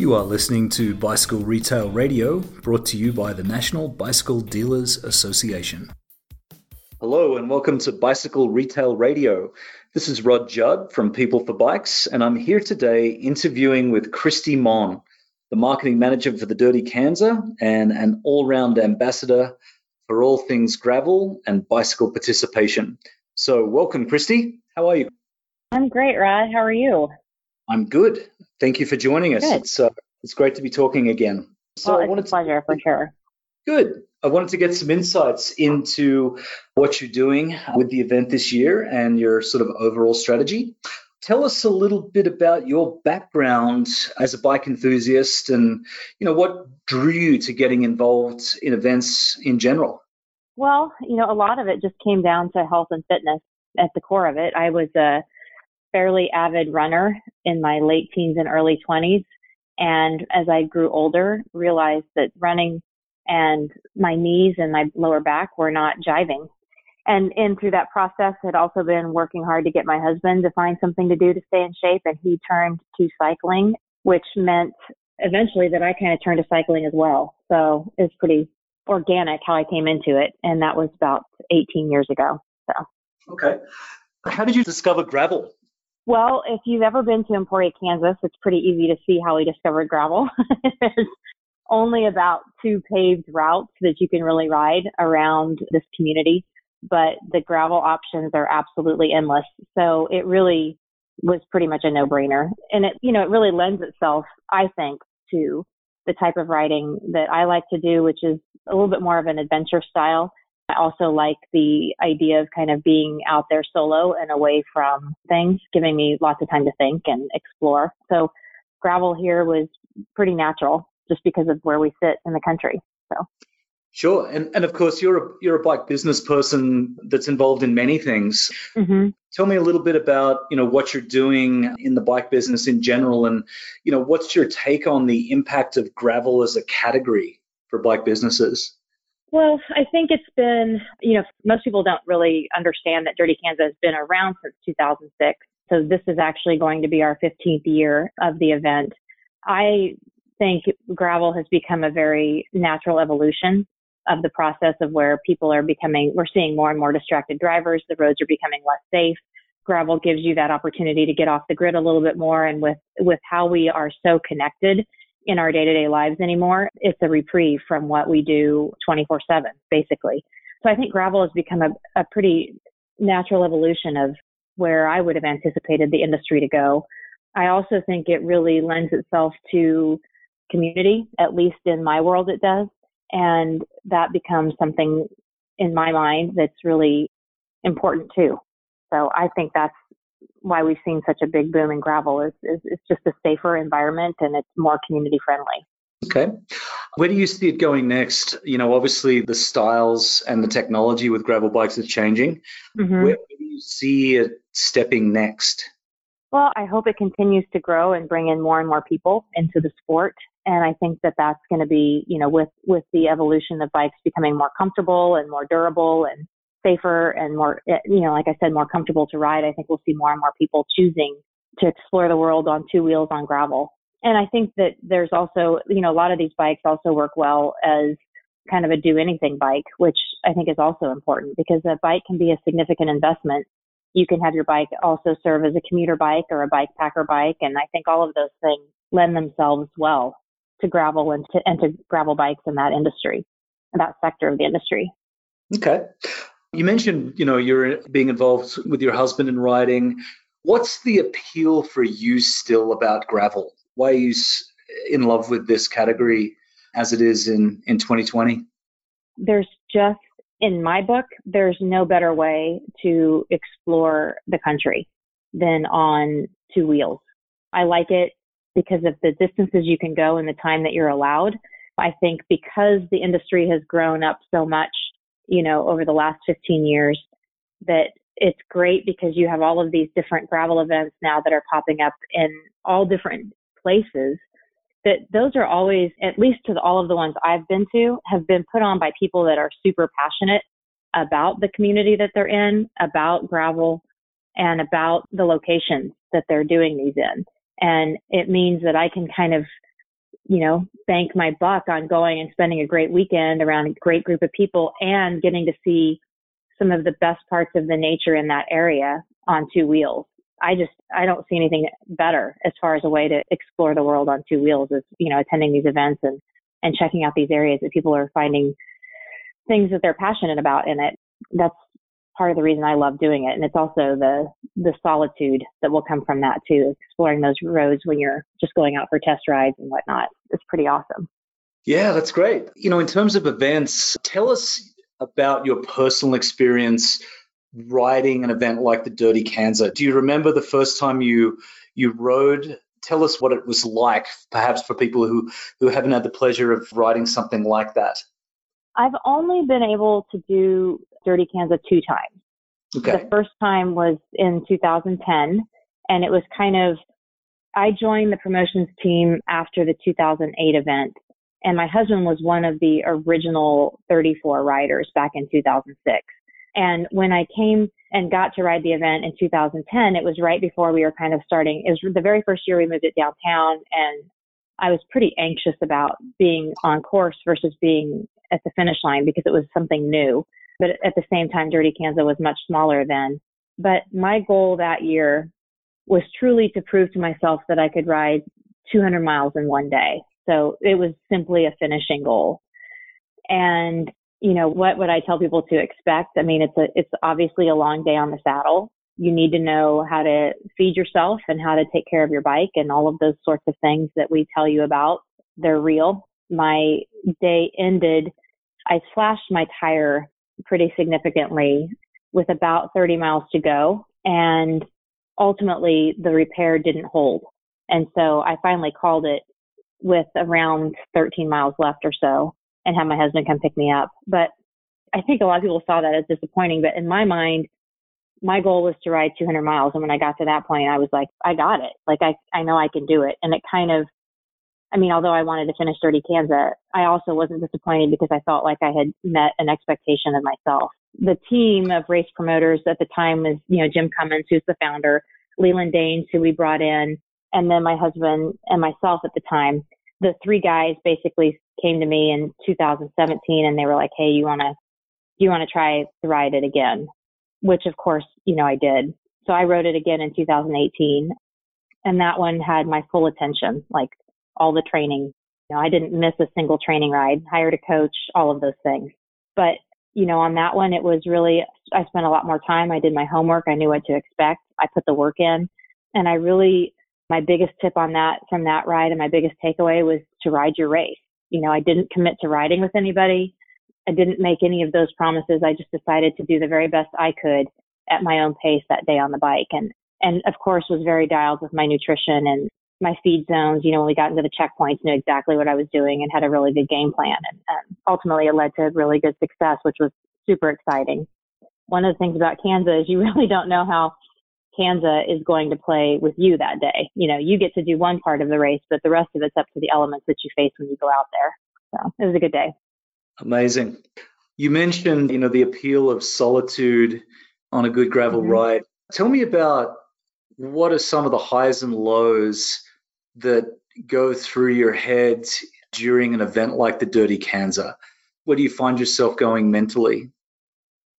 You are listening to Bicycle Retail Radio, brought to you by the National Bicycle Dealers Association. Hello, and welcome to Bicycle Retail Radio. This is Rod Judd from People for Bikes, and I'm here today interviewing with Kristi Mohn, the marketing manager for the Dirty Kanza and an all round ambassador for all things gravel and bicycle participation. So, welcome, Kristi. How are you? I'm great, Rod. How are you? I'm good. Thank you for joining us. Good. It's uh, it's great to be talking again. So well, it's a pleasure to, for sure. Good. I wanted to get some insights into what you're doing with the event this year and your sort of overall strategy. Tell us a little bit about your background as a bike enthusiast and you know what drew you to getting involved in events in general. Well, you know, a lot of it just came down to health and fitness at the core of it. I was a fairly avid runner in my late teens and early 20s. And as I grew older, realized that running and my knees and my lower back were not jiving. And in through that process, had also been working hard to get my husband to find something to do to stay in shape. And he turned to cycling, which meant eventually that I kind of turned to cycling as well. So it's pretty organic how I came into it. And that was about 18 years ago. So. Okay. How did you discover gravel? Well, if you've ever been to Emporia, Kansas, it's pretty easy to see how we discovered gravel. There's only about two paved routes that you can really ride around this community, but the gravel options are absolutely endless. So it really was pretty much a no-brainer. And it, you know, it really lends itself, I think, to the type of riding that I like to do, which is a little bit more of an adventure style. I also like the idea of kind of being out there solo and away from things, giving me lots of time to think and explore. So gravel here was pretty natural just because of where we sit in the country. So Sure, and and of course you're a you're a bike business person that's involved in many things. Mm-hmm. Tell me a little bit about you know what you're doing in the bike business in general, and you know what's your take on the impact of gravel as a category for bike businesses. Well, I think it's been, you know, most people don't really understand that Dirty Kanza has been around since 2006. So this is actually going to be our 15th year of the event. I think gravel has become a very natural evolution of the process of where people are becoming, we're seeing more and more distracted drivers. The roads are becoming less safe. Gravel gives you that opportunity to get off the grid a little bit more. And with, with how we are so connected in our day to day lives anymore. It's a reprieve from what we do 24 7, basically. So I think gravel has become a, a pretty natural evolution of where I would have anticipated the industry to go. I also think it really lends itself to community, at least in my world, it does. And that becomes something in my mind that's really important too. So I think that's why we've seen such a big boom in gravel is, is it's just a safer environment and it's more community friendly. Okay. Where do you see it going next? You know, obviously the styles and the technology with gravel bikes is changing. Mm-hmm. Where, where do you see it stepping next? Well, I hope it continues to grow and bring in more and more people into the sport. And I think that that's going to be, you know, with, with the evolution of bikes becoming more comfortable and more durable and safer and more, eh, you know, like I said, more comfortable to ride, I think we'll see more and more people choosing to explore the world on two wheels on gravel. And I think that there's also, you know, a lot of these bikes also work well as kind of a do anything bike, which I think is also important because a bike can be a significant investment. You can have your bike also serve as a commuter bike or a bike packer bike. And I think all of those things lend themselves well to gravel and to, and to gravel bikes in that industry, in that sector of the industry. Okay. You mentioned, you know, you're being involved with your husband in riding. What's the appeal for you still about gravel? Why are you in love with this category as it is in, in 2020? There's just, in my book, there's no better way to explore the country than on two wheels. I like it because of the distances you can go and the time that you're allowed. I think because the industry has grown up so much you know, over the last 15 years that it's great because you have all of these different gravel events now that are popping up in all different places that those are always, at least to the, all of the ones I've been to, have been put on by people that are super passionate about the community that they're in, about gravel, and about the locations that they're doing these in. And it means that I can kind of you know, bank my buck on going and spending a great weekend around a great group of people and getting to see some of the best parts of the nature in that area on two wheels. I just I don't see anything better as far as a way to explore the world on two wheels as you know attending these events and and checking out these areas that people are finding things that they're passionate about in it. That's part of the reason I love doing it. And it's also the, the solitude that will come from that too, exploring those roads when you're just going out for test rides and whatnot. It's pretty awesome. Yeah, that's great. You know, in terms of events, tell us about your personal experience riding an event like the Dirty Kanza. Do you remember the first time you you rode? Tell us what it was like, perhaps for people who who haven't had the pleasure of riding something like that. I've only been able to do Dirty Kanza two times. Okay. The first time was in 2010, and it was kind of, I joined the promotions team after the 2008 event, and my husband was one of the original 34 riders back in 2006. And when I came and got to ride the event in 2010, it was right before we were kind of starting. It was the very first year we moved it downtown, and I was pretty anxious about being on course versus being at the finish line because it was something new. But at the same time, Dirty Kanza was much smaller then. But my goal that year was truly to prove to myself that I could ride 200 miles in one day. So it was simply a finishing goal. And, you know, what would I tell people to expect? I mean, it's a, it's obviously a long day on the saddle. You need to know how to feed yourself and how to take care of your bike and all of those sorts of things that we tell you about. They're real. My day ended I slashed my tire pretty significantly with about 30 miles to go. And ultimately, the repair didn't hold. And so I finally called it with around 13 miles left or so and had my husband come pick me up. But I think a lot of people saw that as disappointing. But in my mind, my goal was to ride 200 miles. And when I got to that point, I was like, I got it. Like, I, I know I can do it. And it kind of I mean, although I wanted to finish Dirty Kanza, I also wasn't disappointed because I felt like I had met an expectation of myself. The team of race promoters at the time was, you know, Jim Cummins, who's the founder, LeLan Dains, who we brought in, and then my husband and myself at the time. The three guys basically came to me in 2017 and they were like, Hey, you want to, you want to try to ride it again? Which of course, you know, I did. So I rode it again in 2018 and that one had my full attention. Like all the training. You know, I didn't miss a single training ride, hired a coach, all of those things. But, you know, on that one, it was really, I spent a lot more time. I did my homework. I knew what to expect. I put the work in and I really, my biggest tip on that from that ride and my biggest takeaway was to ride your race. You know, I didn't commit to riding with anybody. I didn't make any of those promises. I just decided to do the very best I could at my own pace that day on the bike. And, and of course was very dialed with my nutrition and my feed zones, you know, when we got into the checkpoints, knew exactly what I was doing and had a really good game plan. And, and ultimately it led to really good success, which was super exciting. One of the things about Kanza is you really don't know how Kanza is going to play with you that day. You know, you get to do one part of the race, but the rest of it's up to the elements that you face when you go out there. So it was a good day. Amazing. You mentioned, you know, the appeal of solitude on a good gravel mm-hmm. ride. Tell me about what are some of the highs and lows that go through your head during an event like the Dirty Kanza? Where do you find yourself going mentally?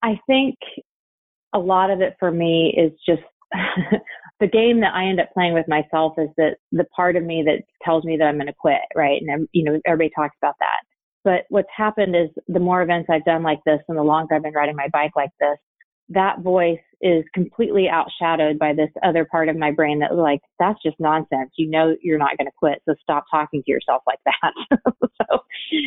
I think a lot of it for me is just the game that I end up playing with myself is that the part of me that tells me that I'm going to quit, right? And you know, everybody talks about that. But what's happened is the more events I've done like this and the longer I've been riding my bike like this, that voice is completely outshadowed by this other part of my brain that was like, that's just nonsense. You know, you're not going to quit. So stop talking to yourself like that. so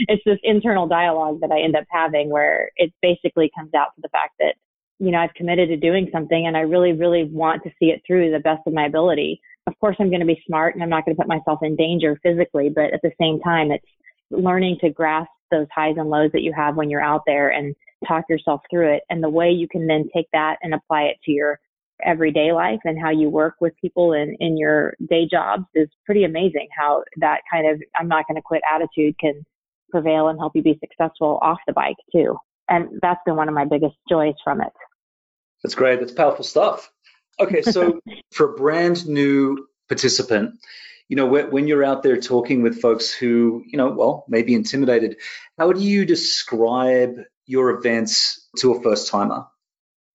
it's this internal dialogue that I end up having where it basically comes out to the fact that, you know, I've committed to doing something and I really, really want to see it through the best of my ability. Of course, I'm going to be smart and I'm not going to put myself in danger physically, but at the same time, it's learning to grasp those highs and lows that you have when you're out there and talk yourself through it. And the way you can then take that and apply it to your everyday life and how you work with people in, in your day jobs is pretty amazing how that kind of I'm not going to quit attitude can prevail and help you be successful off the bike too. And that's been one of my biggest joys from it. That's great. That's powerful stuff. Okay, so for a brand new participant, you know, when you're out there talking with folks who, you know, well, maybe intimidated, how do you describe your events to a first timer?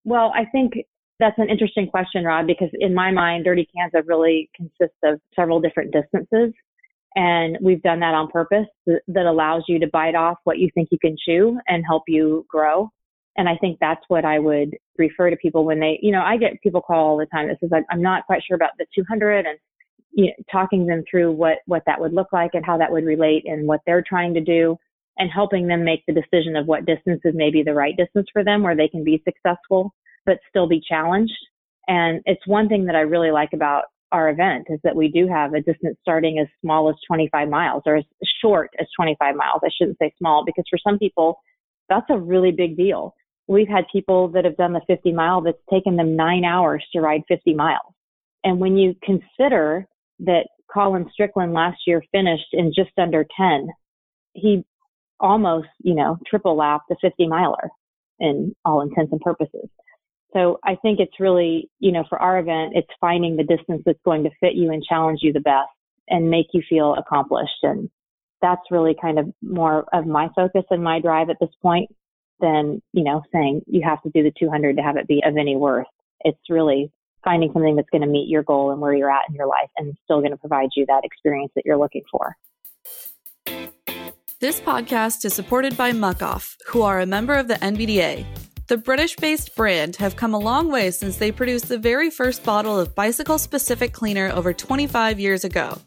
Well, I think that's an interesting question, Rod, because in my mind, Dirty Kanza really consists of several different distances. And we've done that on purpose that allows you to bite off what you think you can chew and help you grow. And I think that's what I would refer to people when they, you know, I get people call all the time that says, I'm not quite sure about the 200 and you know, talking them through what, what that would look like and how that would relate and what they're trying to do and helping them make the decision of what distance is maybe the right distance for them where they can be successful but still be challenged. And it's one thing that I really like about our event is that we do have a distance starting as small as 25 miles or as short as 25 miles. I shouldn't say small because for some people, that's a really big deal. We've had people that have done the 50 mile that's taken them nine hours to ride 50 miles. And when you consider that Colin Strickland last year finished in just under 10, he almost, you know, triple lap the 50 miler in all intents and purposes. So I think it's really, you know, for our event, it's finding the distance that's going to fit you and challenge you the best and make you feel accomplished. And that's really kind of more of my focus and my drive at this point than, you know, saying you have to do the 200 to have it be of any worth. It's really finding something that's going to meet your goal and where you're at in your life and still going to provide you that experience that you're looking for. This podcast is supported by Muc-Off, who are a member of the NBDA. The British based brand have come a long way since they produced the very first bottle of bicycle specific cleaner over 25 years ago.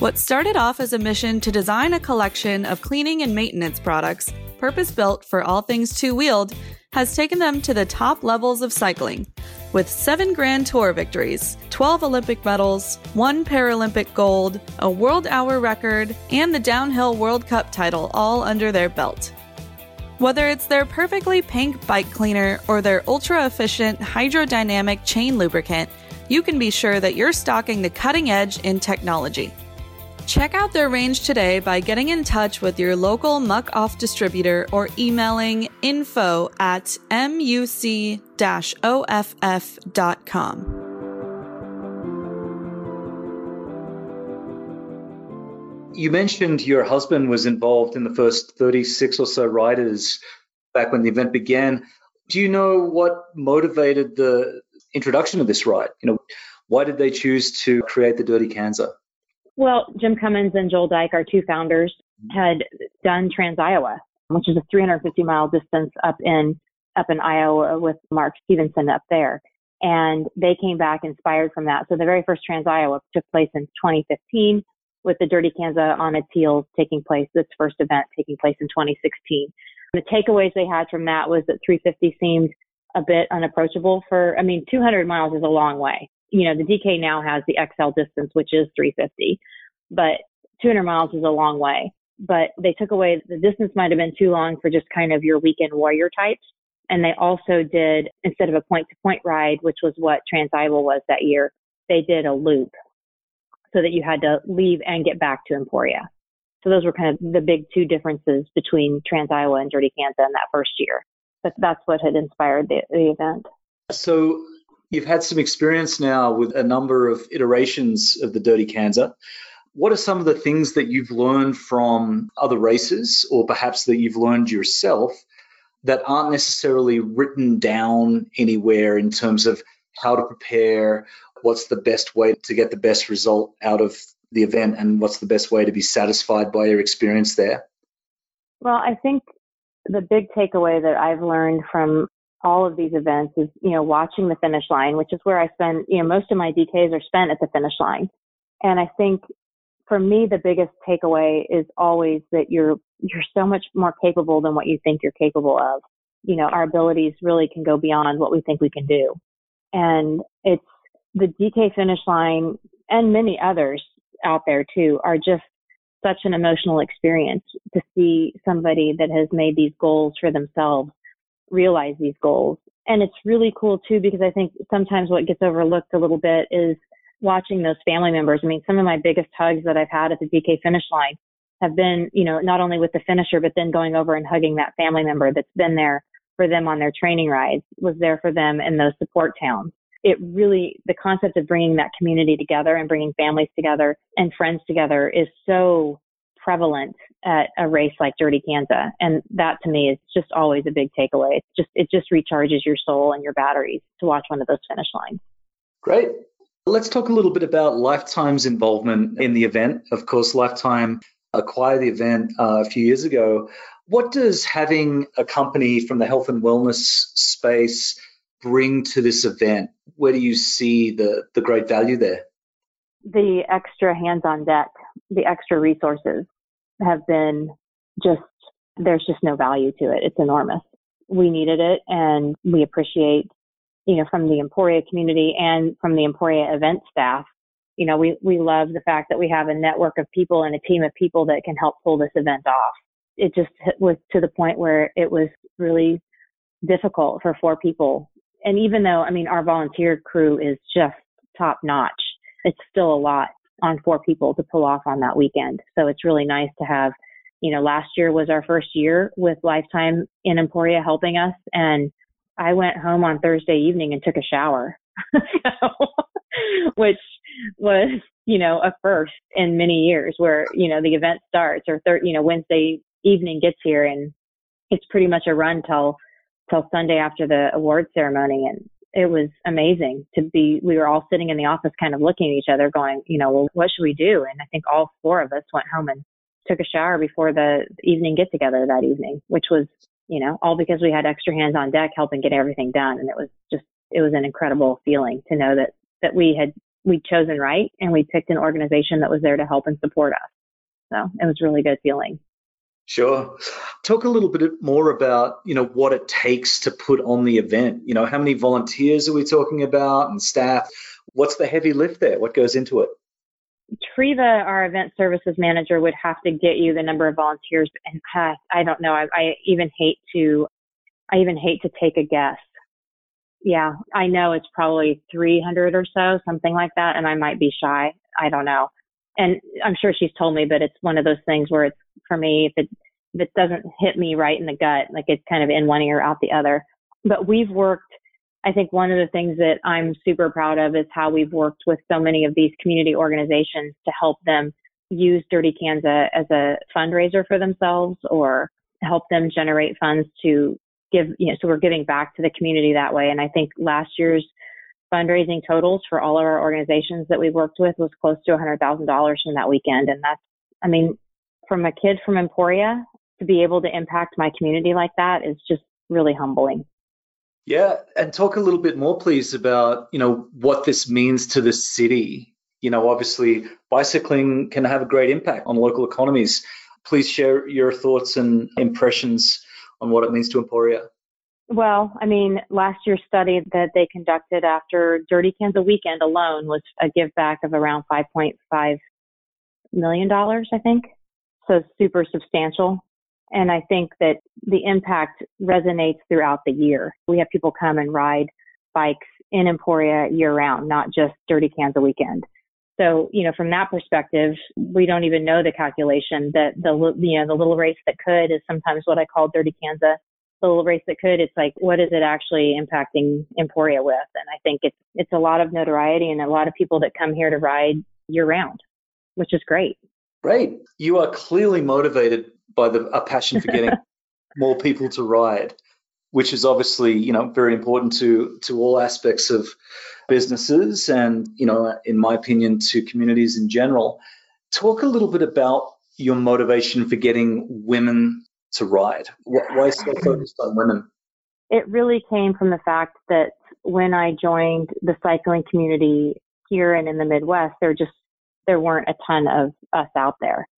What started off as a mission to design a collection of cleaning and maintenance products, purpose built for all things two wheeled, has taken them to the top levels of cycling, with seven Grand Tour victories, 12 Olympic medals, one Paralympic gold, a World Hour record, and the Downhill World Cup title all under their belt. Whether it's their perfectly pink bike cleaner or their ultra efficient hydrodynamic chain lubricant, you can be sure that you're stocking the cutting edge in technology. Check out their range today by getting in touch with your local Muc-Off distributor or emailing info at muc-off.com. You mentioned your husband was involved in the first 36 or so riders back when the event began. Do you know what motivated the introduction of this ride? You know, why did they choose to create the Dirty Kanza? Well, Jim Cummins and Joel Dyke, our two founders, had done Trans Iowa, which is a 350 mile distance up in up in Iowa with Mark Stevenson up there. And they came back inspired from that. So the very first Trans Iowa took place in 2015 with the Dirty Kanza on its heels taking place, its first event taking place in 2016. The takeaways they had from that was that 350 seemed a bit unapproachable for, I mean, 200 miles is a long way. You know, the DK now has the XL distance, which is 350, but 200 miles is a long way. But they took away the distance might have been too long for just kind of your weekend warrior types. And they also did, instead of a point to point ride, which was what Trans Iowa was that year, they did a loop so that you had to leave and get back to Emporia. So those were kind of the big two differences between Trans Iowa and Dirty Kanza in that first year. But that's what had inspired the, the event. So you've had some experience now with a number of iterations of the Dirty Kanza. What are some of the things that you've learned from other races, or perhaps that you've learned yourself, that aren't necessarily written down anywhere in terms of how to prepare what's the best way to get the best result out of the event and what's the best way to be satisfied by your experience there? Well, I think the big takeaway that I've learned from all of these events is, you know, watching the finish line, which is where I spend, you know, most of my DKs are spent at the finish line. And I think for me, the biggest takeaway is always that you're, you're so much more capable than what you think you're capable of. You know, our abilities really can go beyond what we think we can do. And it's the DK finish line and many others out there too are just such an emotional experience to see somebody that has made these goals for themselves realize these goals. And it's really cool too because I think sometimes what gets overlooked a little bit is watching those family members. I mean, some of my biggest hugs that I've had at the DK finish line have been, you know, not only with the finisher, but then going over and hugging that family member that's been there for them on their training rides, was there for them in those support towns it really, the concept of bringing that community together and bringing families together and friends together is so prevalent at a race like Dirty Kanza. And that to me is just always a big takeaway. It's just, it just recharges your soul and your batteries to watch one of those finish lines. Great. Let's talk a little bit about Lifetime's involvement in the event. Of course, Lifetime acquired the event uh, a few years ago. What does having a company from the health and wellness space bring to this event? Where do you see the, the great value there? The extra hands on deck, the extra resources have been just, there's just no value to it. It's enormous. We needed it and we appreciate, you know, from the Emporia community and from the Emporia event staff. You know, we, we love the fact that we have a network of people and a team of people that can help pull this event off. It just was to the point where it was really difficult for four people. And even though, I mean, our volunteer crew is just top notch, it's still a lot on four people to pull off on that weekend. So it's really nice to have, you know, last year was our first year with Lifetime in Emporia helping us. And I went home on Thursday evening and took a shower, which was, you know, a first in many years where, you know, the event starts or third, you know, Wednesday evening gets here and it's pretty much a run till, till Sunday after the award ceremony. And it was amazing to be, we were all sitting in the office kind of looking at each other going, you know, well, what should we do? And I think all four of us went home and took a shower before the evening get together that evening, which was, you know, all because we had extra hands on deck helping get everything done. And it was just, it was an incredible feeling to know that, that we had, we'd chosen right and we picked an organization that was there to help and support us. So it was really good feeling. Sure. Talk a little bit more about, you know, what it takes to put on the event. You know, how many volunteers are we talking about and staff? What's the heavy lift there? What goes into it? Treva, our event services manager, would have to get you the number of volunteers, and uh, I don't know. I, I even hate to, I even hate to take a guess. Yeah, I know it's probably 300 or so, something like that, and I might be shy. I don't know and I'm sure she's told me, but it's one of those things where it's for me, if it, it doesn't hit me right in the gut, like it's kind of in one ear, out the other. But we've worked, I think one of the things that I'm super proud of is how we've worked with so many of these community organizations to help them use Dirty Kanza as a fundraiser for themselves or help them generate funds to give, you know, so we're giving back to the community that way. And I think last year's fundraising totals for all of our organizations that we worked with was close to $100,000 from that weekend. And that's, I mean, from a kid from Emporia to be able to impact my community like that is just really humbling. Yeah, and talk a little bit more, please, about you know what this means to the city. You know, obviously, bicycling can have a great impact on local economies. Please share your thoughts and impressions on what it means to Emporia. Well, I mean, last year's study that they conducted after Dirty Kanza weekend alone was a give back of around $5.5 million, I think. So super substantial. And I think that the impact resonates throughout the year. We have people come and ride bikes in Emporia year round, not just Dirty Kanza weekend. So, you know, from that perspective, we don't even know the calculation that the, you know, the little race that could is sometimes what I call Dirty Kanza the little race that could, it's like, what is it actually impacting Emporia with? And I think it's, it's a lot of notoriety and a lot of people that come here to ride year round, which is great. Great. You are clearly motivated by the, a passion for getting more people to ride, which is obviously, you know, very important to, to all aspects of businesses and, you know, in my opinion, to communities in general. Talk a little bit about your motivation for getting women to ride? Why so focused on women? It really came from the fact that when I joined the cycling community here and in the Midwest, there were just there weren't a ton of us out there,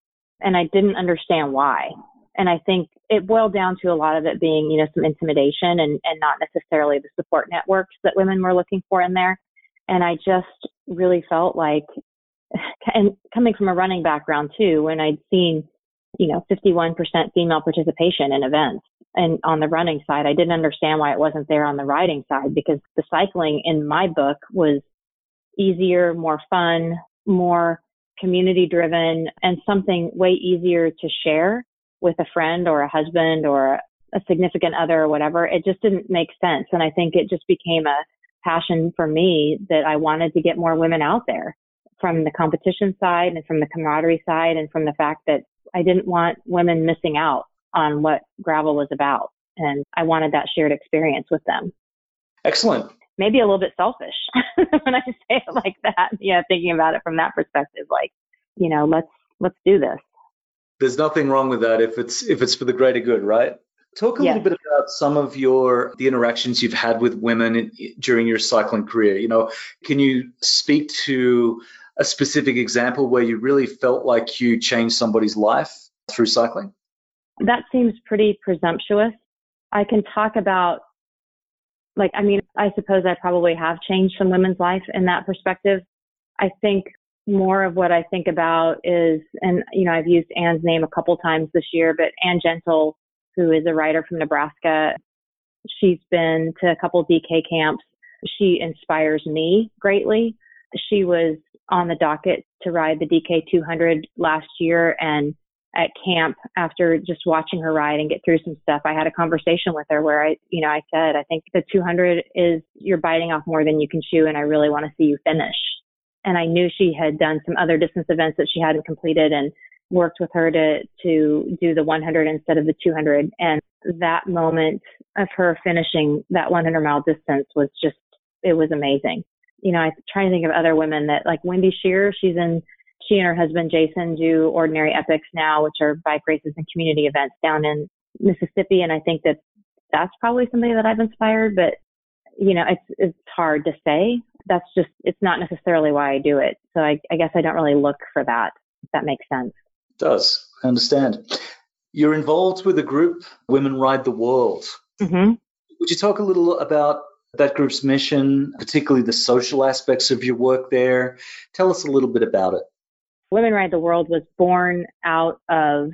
and I didn't understand why. And I think it boiled down to a lot of it being, you know, some intimidation and, and not necessarily the support networks that women were looking for in there. And I just really felt like, and coming from a running background too, when I'd seen you know, 51% female participation in events. And on the running side, I didn't understand why it wasn't there on the riding side because the cycling in my book was easier, more fun, more community driven and something way easier to share with a friend or a husband or a significant other or whatever. It just didn't make sense. And I think it just became a passion for me that I wanted to get more women out there from the competition side and from the camaraderie side and from the fact that I didn't want women missing out on what gravel was about. And I wanted that shared experience with them. Excellent. Maybe a little bit selfish when I say it like that. Yeah, thinking about it from that perspective, like, you know, let's let's do this. There's nothing wrong with that if it's if it's for the greater good, right? Talk a yes. little bit about some of your the interactions you've had with women in, during your cycling career. You know, can you speak to a specific example where you really felt like you changed somebody's life through cycling? That seems pretty presumptuous. I can talk about, like, I mean, I suppose I probably have changed some women's life in that perspective. I think more of what I think about is, and, you know, I've used Anne's name a couple times this year, but Anne Gentle, who is a writer from Nebraska, she's been to a couple DK camps. She inspires me greatly. She was on the docket to ride the DK 200 last year and at camp after just watching her ride and get through some stuff. I had a conversation with her where i you know i said i think the 200 is you're biting off more than you can chew and i really want to see you finish. And i knew she had done some other distance events that she hadn't completed and worked with her to to do the 100 instead of the 200 and that moment of her finishing that 100 mile distance was just it was amazing. You know, I try to think of other women that like Wendy Shearer, she's in, she and her husband Jason do ordinary epics now, which are bike races and community events down in Mississippi. And I think that that's probably somebody that I've inspired, but you know, it's, it's hard to say. That's just, it's not necessarily why I do it. So I, I guess I don't really look for that, if that makes sense. It does. I understand. You're involved with a group, Women Ride the World. Mm-hmm. Would you talk a little about that group's mission, particularly the social aspects of your work there. Tell us a little bit about it. Women Ride the World was born out of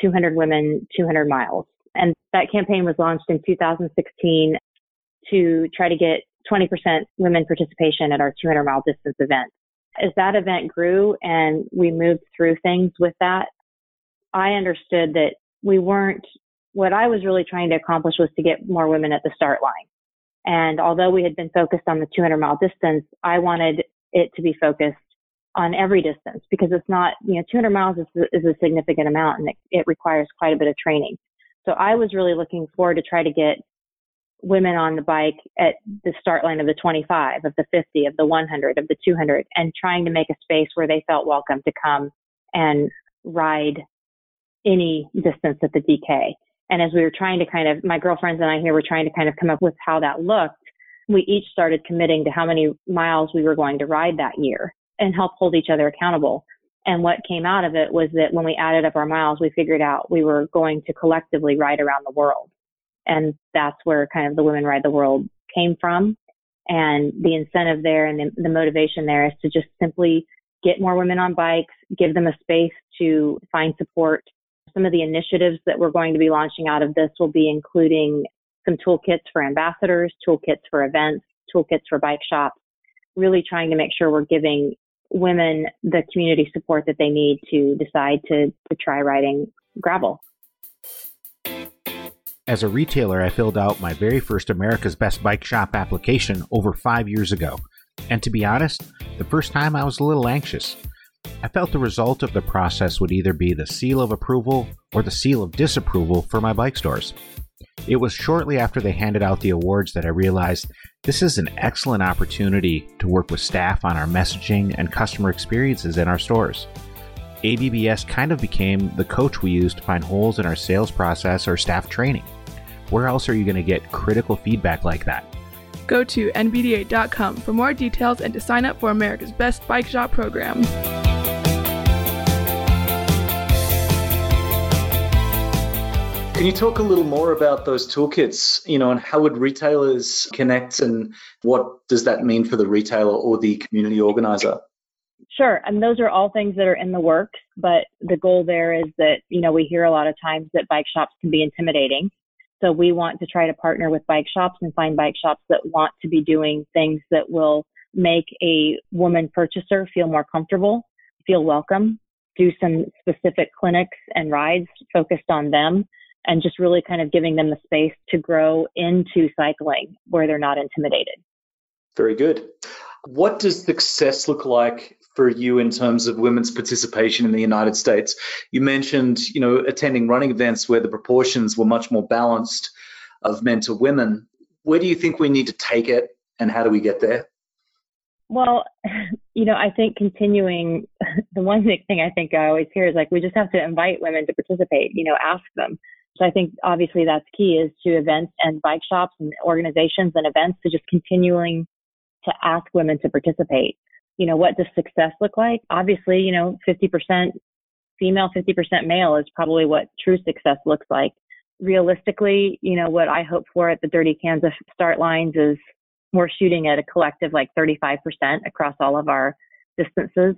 200 Women, 200 Miles. And that campaign was launched in 2016 to try to get 20% women participation at our 200 mile distance event. As that event grew and we moved through things with that, I understood that we weren't, what I was really trying to accomplish was to get more women at the start line. And although we had been focused on the 200 mile distance, I wanted it to be focused on every distance because it's not, you know, 200 miles is, is a significant amount and it, it requires quite a bit of training. So I was really looking forward to try to get women on the bike at the start line of the 25, of the 50, of the 100, of the 200, and trying to make a space where they felt welcome to come and ride any distance at the DK. And as we were trying to kind of, my girlfriends and I here were trying to kind of come up with how that looked, we each started committing to how many miles we were going to ride that year and help hold each other accountable. And what came out of it was that when we added up our miles, we figured out we were going to collectively ride around the world. And that's where kind of the Women Ride the World came from. And the incentive there and the, the motivation there is to just simply get more women on bikes, give them a space to find support some of the initiatives that we're going to be launching out of this will be including some toolkits for ambassadors, toolkits for events, toolkits for bike shops, really trying to make sure we're giving women the community support that they need to decide to, to try riding gravel. As a retailer, I filled out my very first America's Best Bike Shop application over five years ago. And to be honest, the first time I was a little anxious. I felt the result of the process would either be the seal of approval or the seal of disapproval for my bike stores. It was shortly after they handed out the awards that I realized this is an excellent opportunity to work with staff on our messaging and customer experiences in our stores. ABBS kind of became the coach we use to find holes in our sales process or staff training. Where else are you going to get critical feedback like that? Go to NBDA.com for more details and to sign up for America's Best Bike Shop program. Can you talk a little more about those toolkits, you know, and how would retailers connect and what does that mean for the retailer or the community organizer? Sure. And those are all things that are in the works, but the goal there is that, you know, we hear a lot of times that bike shops can be intimidating. So we want to try to partner with bike shops and find bike shops that want to be doing things that will make a woman purchaser feel more comfortable, feel welcome, do some specific clinics and rides focused on them and just really kind of giving them the space to grow into cycling where they're not intimidated. Very good. What does success look like for you in terms of women's participation in the United States? You mentioned, you know, attending running events where the proportions were much more balanced of men to women. Where do you think we need to take it and how do we get there? Well, you know, I think continuing the one big thing I think I always hear is like we just have to invite women to participate, you know, ask them. So I think obviously that's key is to events and bike shops and organizations and events to just continuing to ask women to participate. You know, what does success look like? Obviously, you know, 50% female, 50% male is probably what true success looks like. Realistically, you know, what I hope for at the Dirty Kanza start lines is we're shooting at a collective like 35% across all of our distances.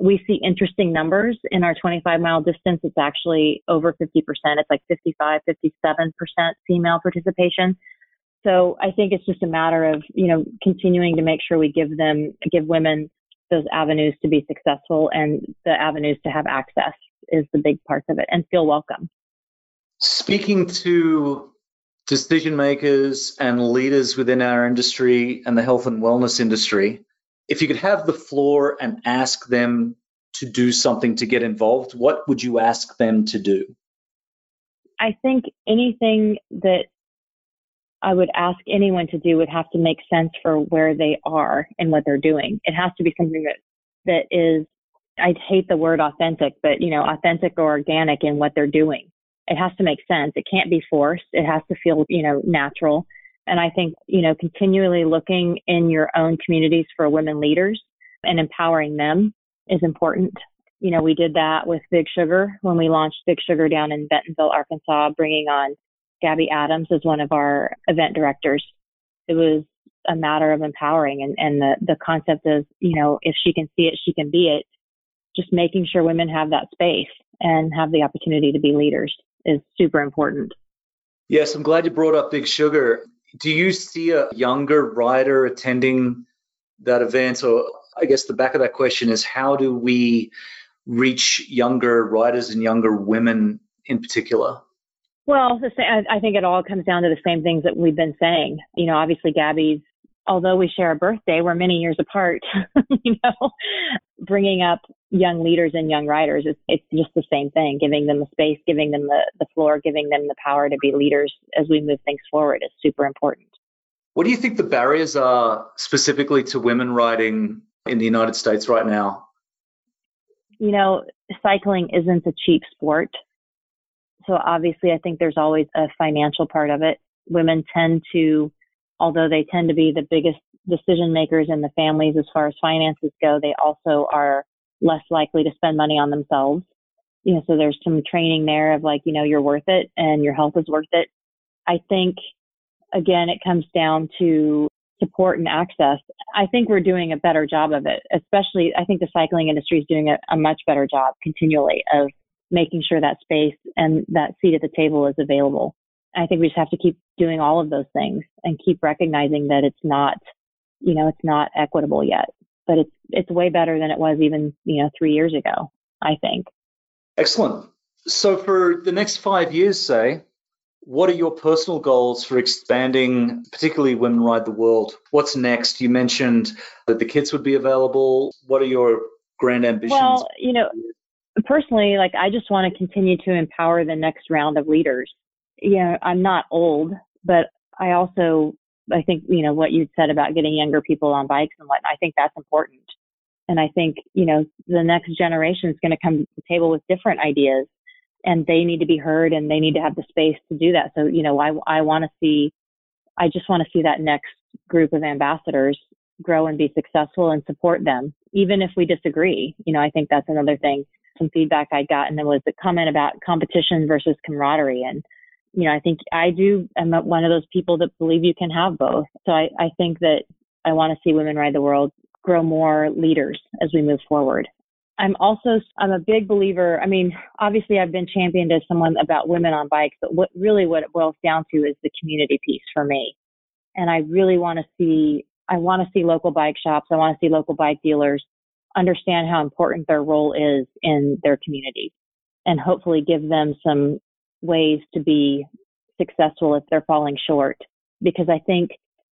We see interesting numbers in our 25 mile distance. It's actually over 50%. It's like 55, 57% female participation. So I think it's just a matter of, you know, continuing to make sure we give them, give women those avenues to be successful and the avenues to have access is the big part of it and feel welcome. Speaking to decision makers and leaders within our industry and the health and wellness industry, if you could have the floor and ask them to do something to get involved, what would you ask them to do? I think anything that I would ask anyone to do would have to make sense for where they are and what they're doing. It has to be something that that is I hate the word authentic, but you know, authentic or organic in what they're doing it has to make sense. It can't be forced. It has to feel, you know, natural. And I think, you know, continually looking in your own communities for women leaders and empowering them is important. You know, we did that with Big Sugar when we launched Big Sugar down in Bentonville, Arkansas, bringing on Gabby Adams as one of our event directors. It was a matter of empowering and, and the, the concept of, you know, if she can see it, she can be it. Just making sure women have that space and have the opportunity to be leaders is super important. Yes, I'm glad you brought up Big Sugar. Do you see a younger rider attending that event? Or I guess the back of that question is how do we reach younger riders and younger women in particular? Well, I think it all comes down to the same things that we've been saying. You know, obviously Gabby's although we share a birthday, we're many years apart. you know, bringing up young leaders and young writers, it's, it's just the same thing. Giving them the space, giving them the, the floor, giving them the power to be leaders as we move things forward is super important. What do you think the barriers are specifically to women riding in the United States right now? You know, cycling isn't a cheap sport. So obviously, I think there's always a financial part of it. Women tend to although they tend to be the biggest decision makers in the families as far as finances go, they also are less likely to spend money on themselves. You know, so there's some training there of like, you know, you're worth it and your health is worth it. I think again, it comes down to support and access. I think we're doing a better job of it, especially I think the cycling industry is doing a, a much better job continually of making sure that space and that seat at the table is available. I think we just have to keep doing all of those things and keep recognizing that it's not, you know, it's not equitable yet, but it's, it's way better than it was even, you know, three years ago, I think. Excellent. So for the next five years, say, what are your personal goals for expanding, particularly Women Ride the World? What's next? You mentioned that the kits would be available. What are your grand ambitions? Well, you know, personally, like I just want to continue to empower the next round of leaders you know, I'm not old, but I also, I think, you know, what you said about getting younger people on bikes and what I think that's important. And I think, you know, the next generation is going to come to the table with different ideas and they need to be heard and they need to have the space to do that. So, you know, I, I want to see, I just want to see that next group of ambassadors grow and be successful and support them, even if we disagree. You know, I think that's another thing. Some feedback I'd gotten was the comment about competition versus camaraderie. And you know, I think I do. I'm one of those people that believe you can have both. So I, I think that I want to see women ride the world grow more leaders as we move forward. I'm also I'm a big believer. I mean, obviously I've been championed as someone about women on bikes, but what really what it boils down to is the community piece for me. And I really want to see I want to see local bike shops. I want to see local bike dealers understand how important their role is in their community and hopefully give them some ways to be successful if they're falling short. Because I think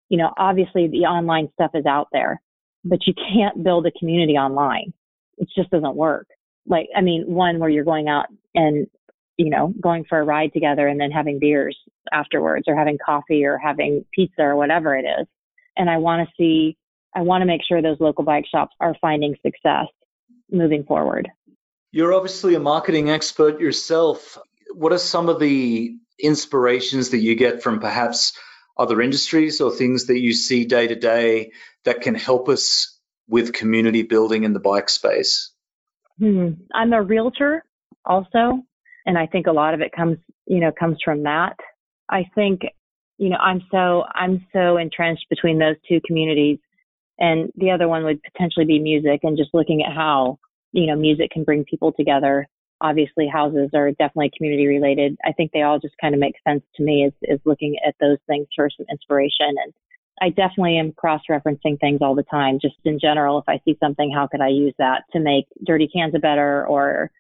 you know, obviously the online stuff is out there, but you can't build a community online. It just doesn't work. Like, I mean, one where you're going out and, you know, going for a ride together and then having beers afterwards or having coffee or having pizza or whatever it is. And I want to see, I want to make sure those local bike shops are finding success moving forward. You're obviously a marketing expert yourself. What are some of the inspirations that you get from perhaps other industries or things that you see day to day that can help us with community building in the bike space? Hmm. I'm a realtor also, and I think a lot of it comes, you know, comes from that. I think, you know, I'm so I'm so entrenched between those two communities, and the other one would potentially be music, and just looking at how you know music can bring people together obviously houses are definitely community related. I think they all just kind of make sense to me is, is looking at those things for some inspiration. And I definitely am cross referencing things all the time. Just in general, if I see something, how could I use that to make Dirty Kanza better or,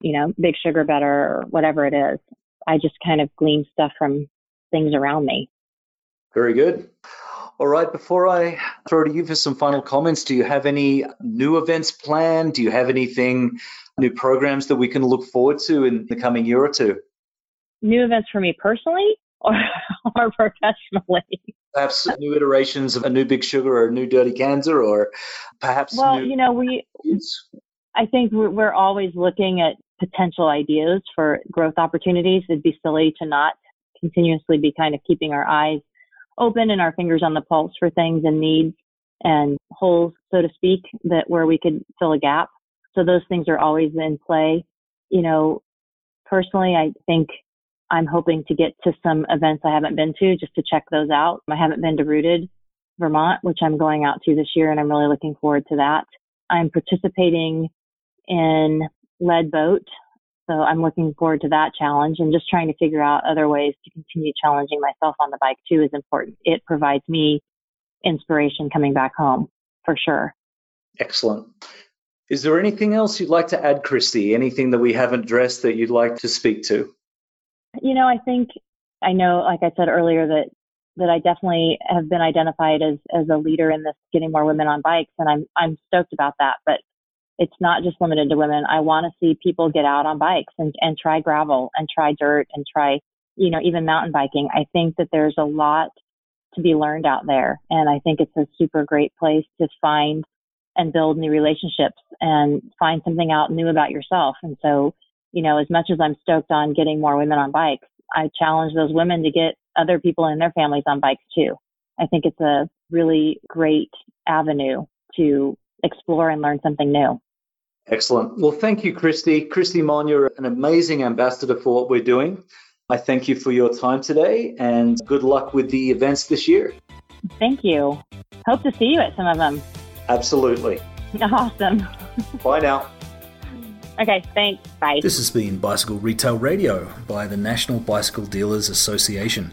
you know, Big Sugar better or whatever it is? I just kind of glean stuff from things around me. Very good. All right, before I throw to you for some final comments, do you have any new events planned? Do you have anything new programs that we can look forward to in the coming year or two? New events for me personally or, or professionally? Perhaps new iterations of a new Big Sugar or a new Dirty Kanza or perhaps. Well, you know, we. I think we're always looking at potential ideas for growth opportunities. It'd be silly to not continuously be kind of keeping our eyes open and our fingers on the pulse for things and needs and holes, so to speak, that where we could fill a gap. So those things are always in play. You know, personally, I think I'm hoping to get to some events I haven't been to just to check those out. I haven't been to Rooted, Vermont, which I'm going out to this year, and I'm really looking forward to that. I'm participating in LeadBoat, so I'm looking forward to that challenge and just trying to figure out other ways to continue challenging myself on the bike too is important. It provides me inspiration coming back home for sure. Excellent. Is there anything else you'd like to add, Kristi? Anything that we haven't addressed that you'd like to speak to? You know, I think I know, like I said earlier, that that I definitely have been identified as as a leader in this getting more women on bikes, and I'm I'm stoked about that. But it's not just limited to women. I want to see people get out on bikes and and try gravel and try dirt and try you know even mountain biking. I think that there's a lot to be learned out there, and I think it's a super great place to find and build new relationships and find something out new about yourself. And so, you know, as much as I'm stoked on getting more women on bikes, I challenge those women to get other people in their families on bikes too. I think it's a really great avenue to explore and learn something new. Excellent. Well, thank you, Kristi. Kristi Mohn, you're an amazing ambassador for what we're doing. I thank you for your time today and good luck with the events this year. Thank you. Hope to see you at some of them. Absolutely. Awesome. Bye now. Okay, thanks. Bye. This has been Bicycle Retail Radio by the National Bicycle Dealers Association.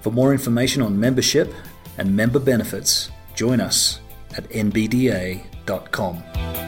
For more information on membership and member benefits, join us at nbda.com.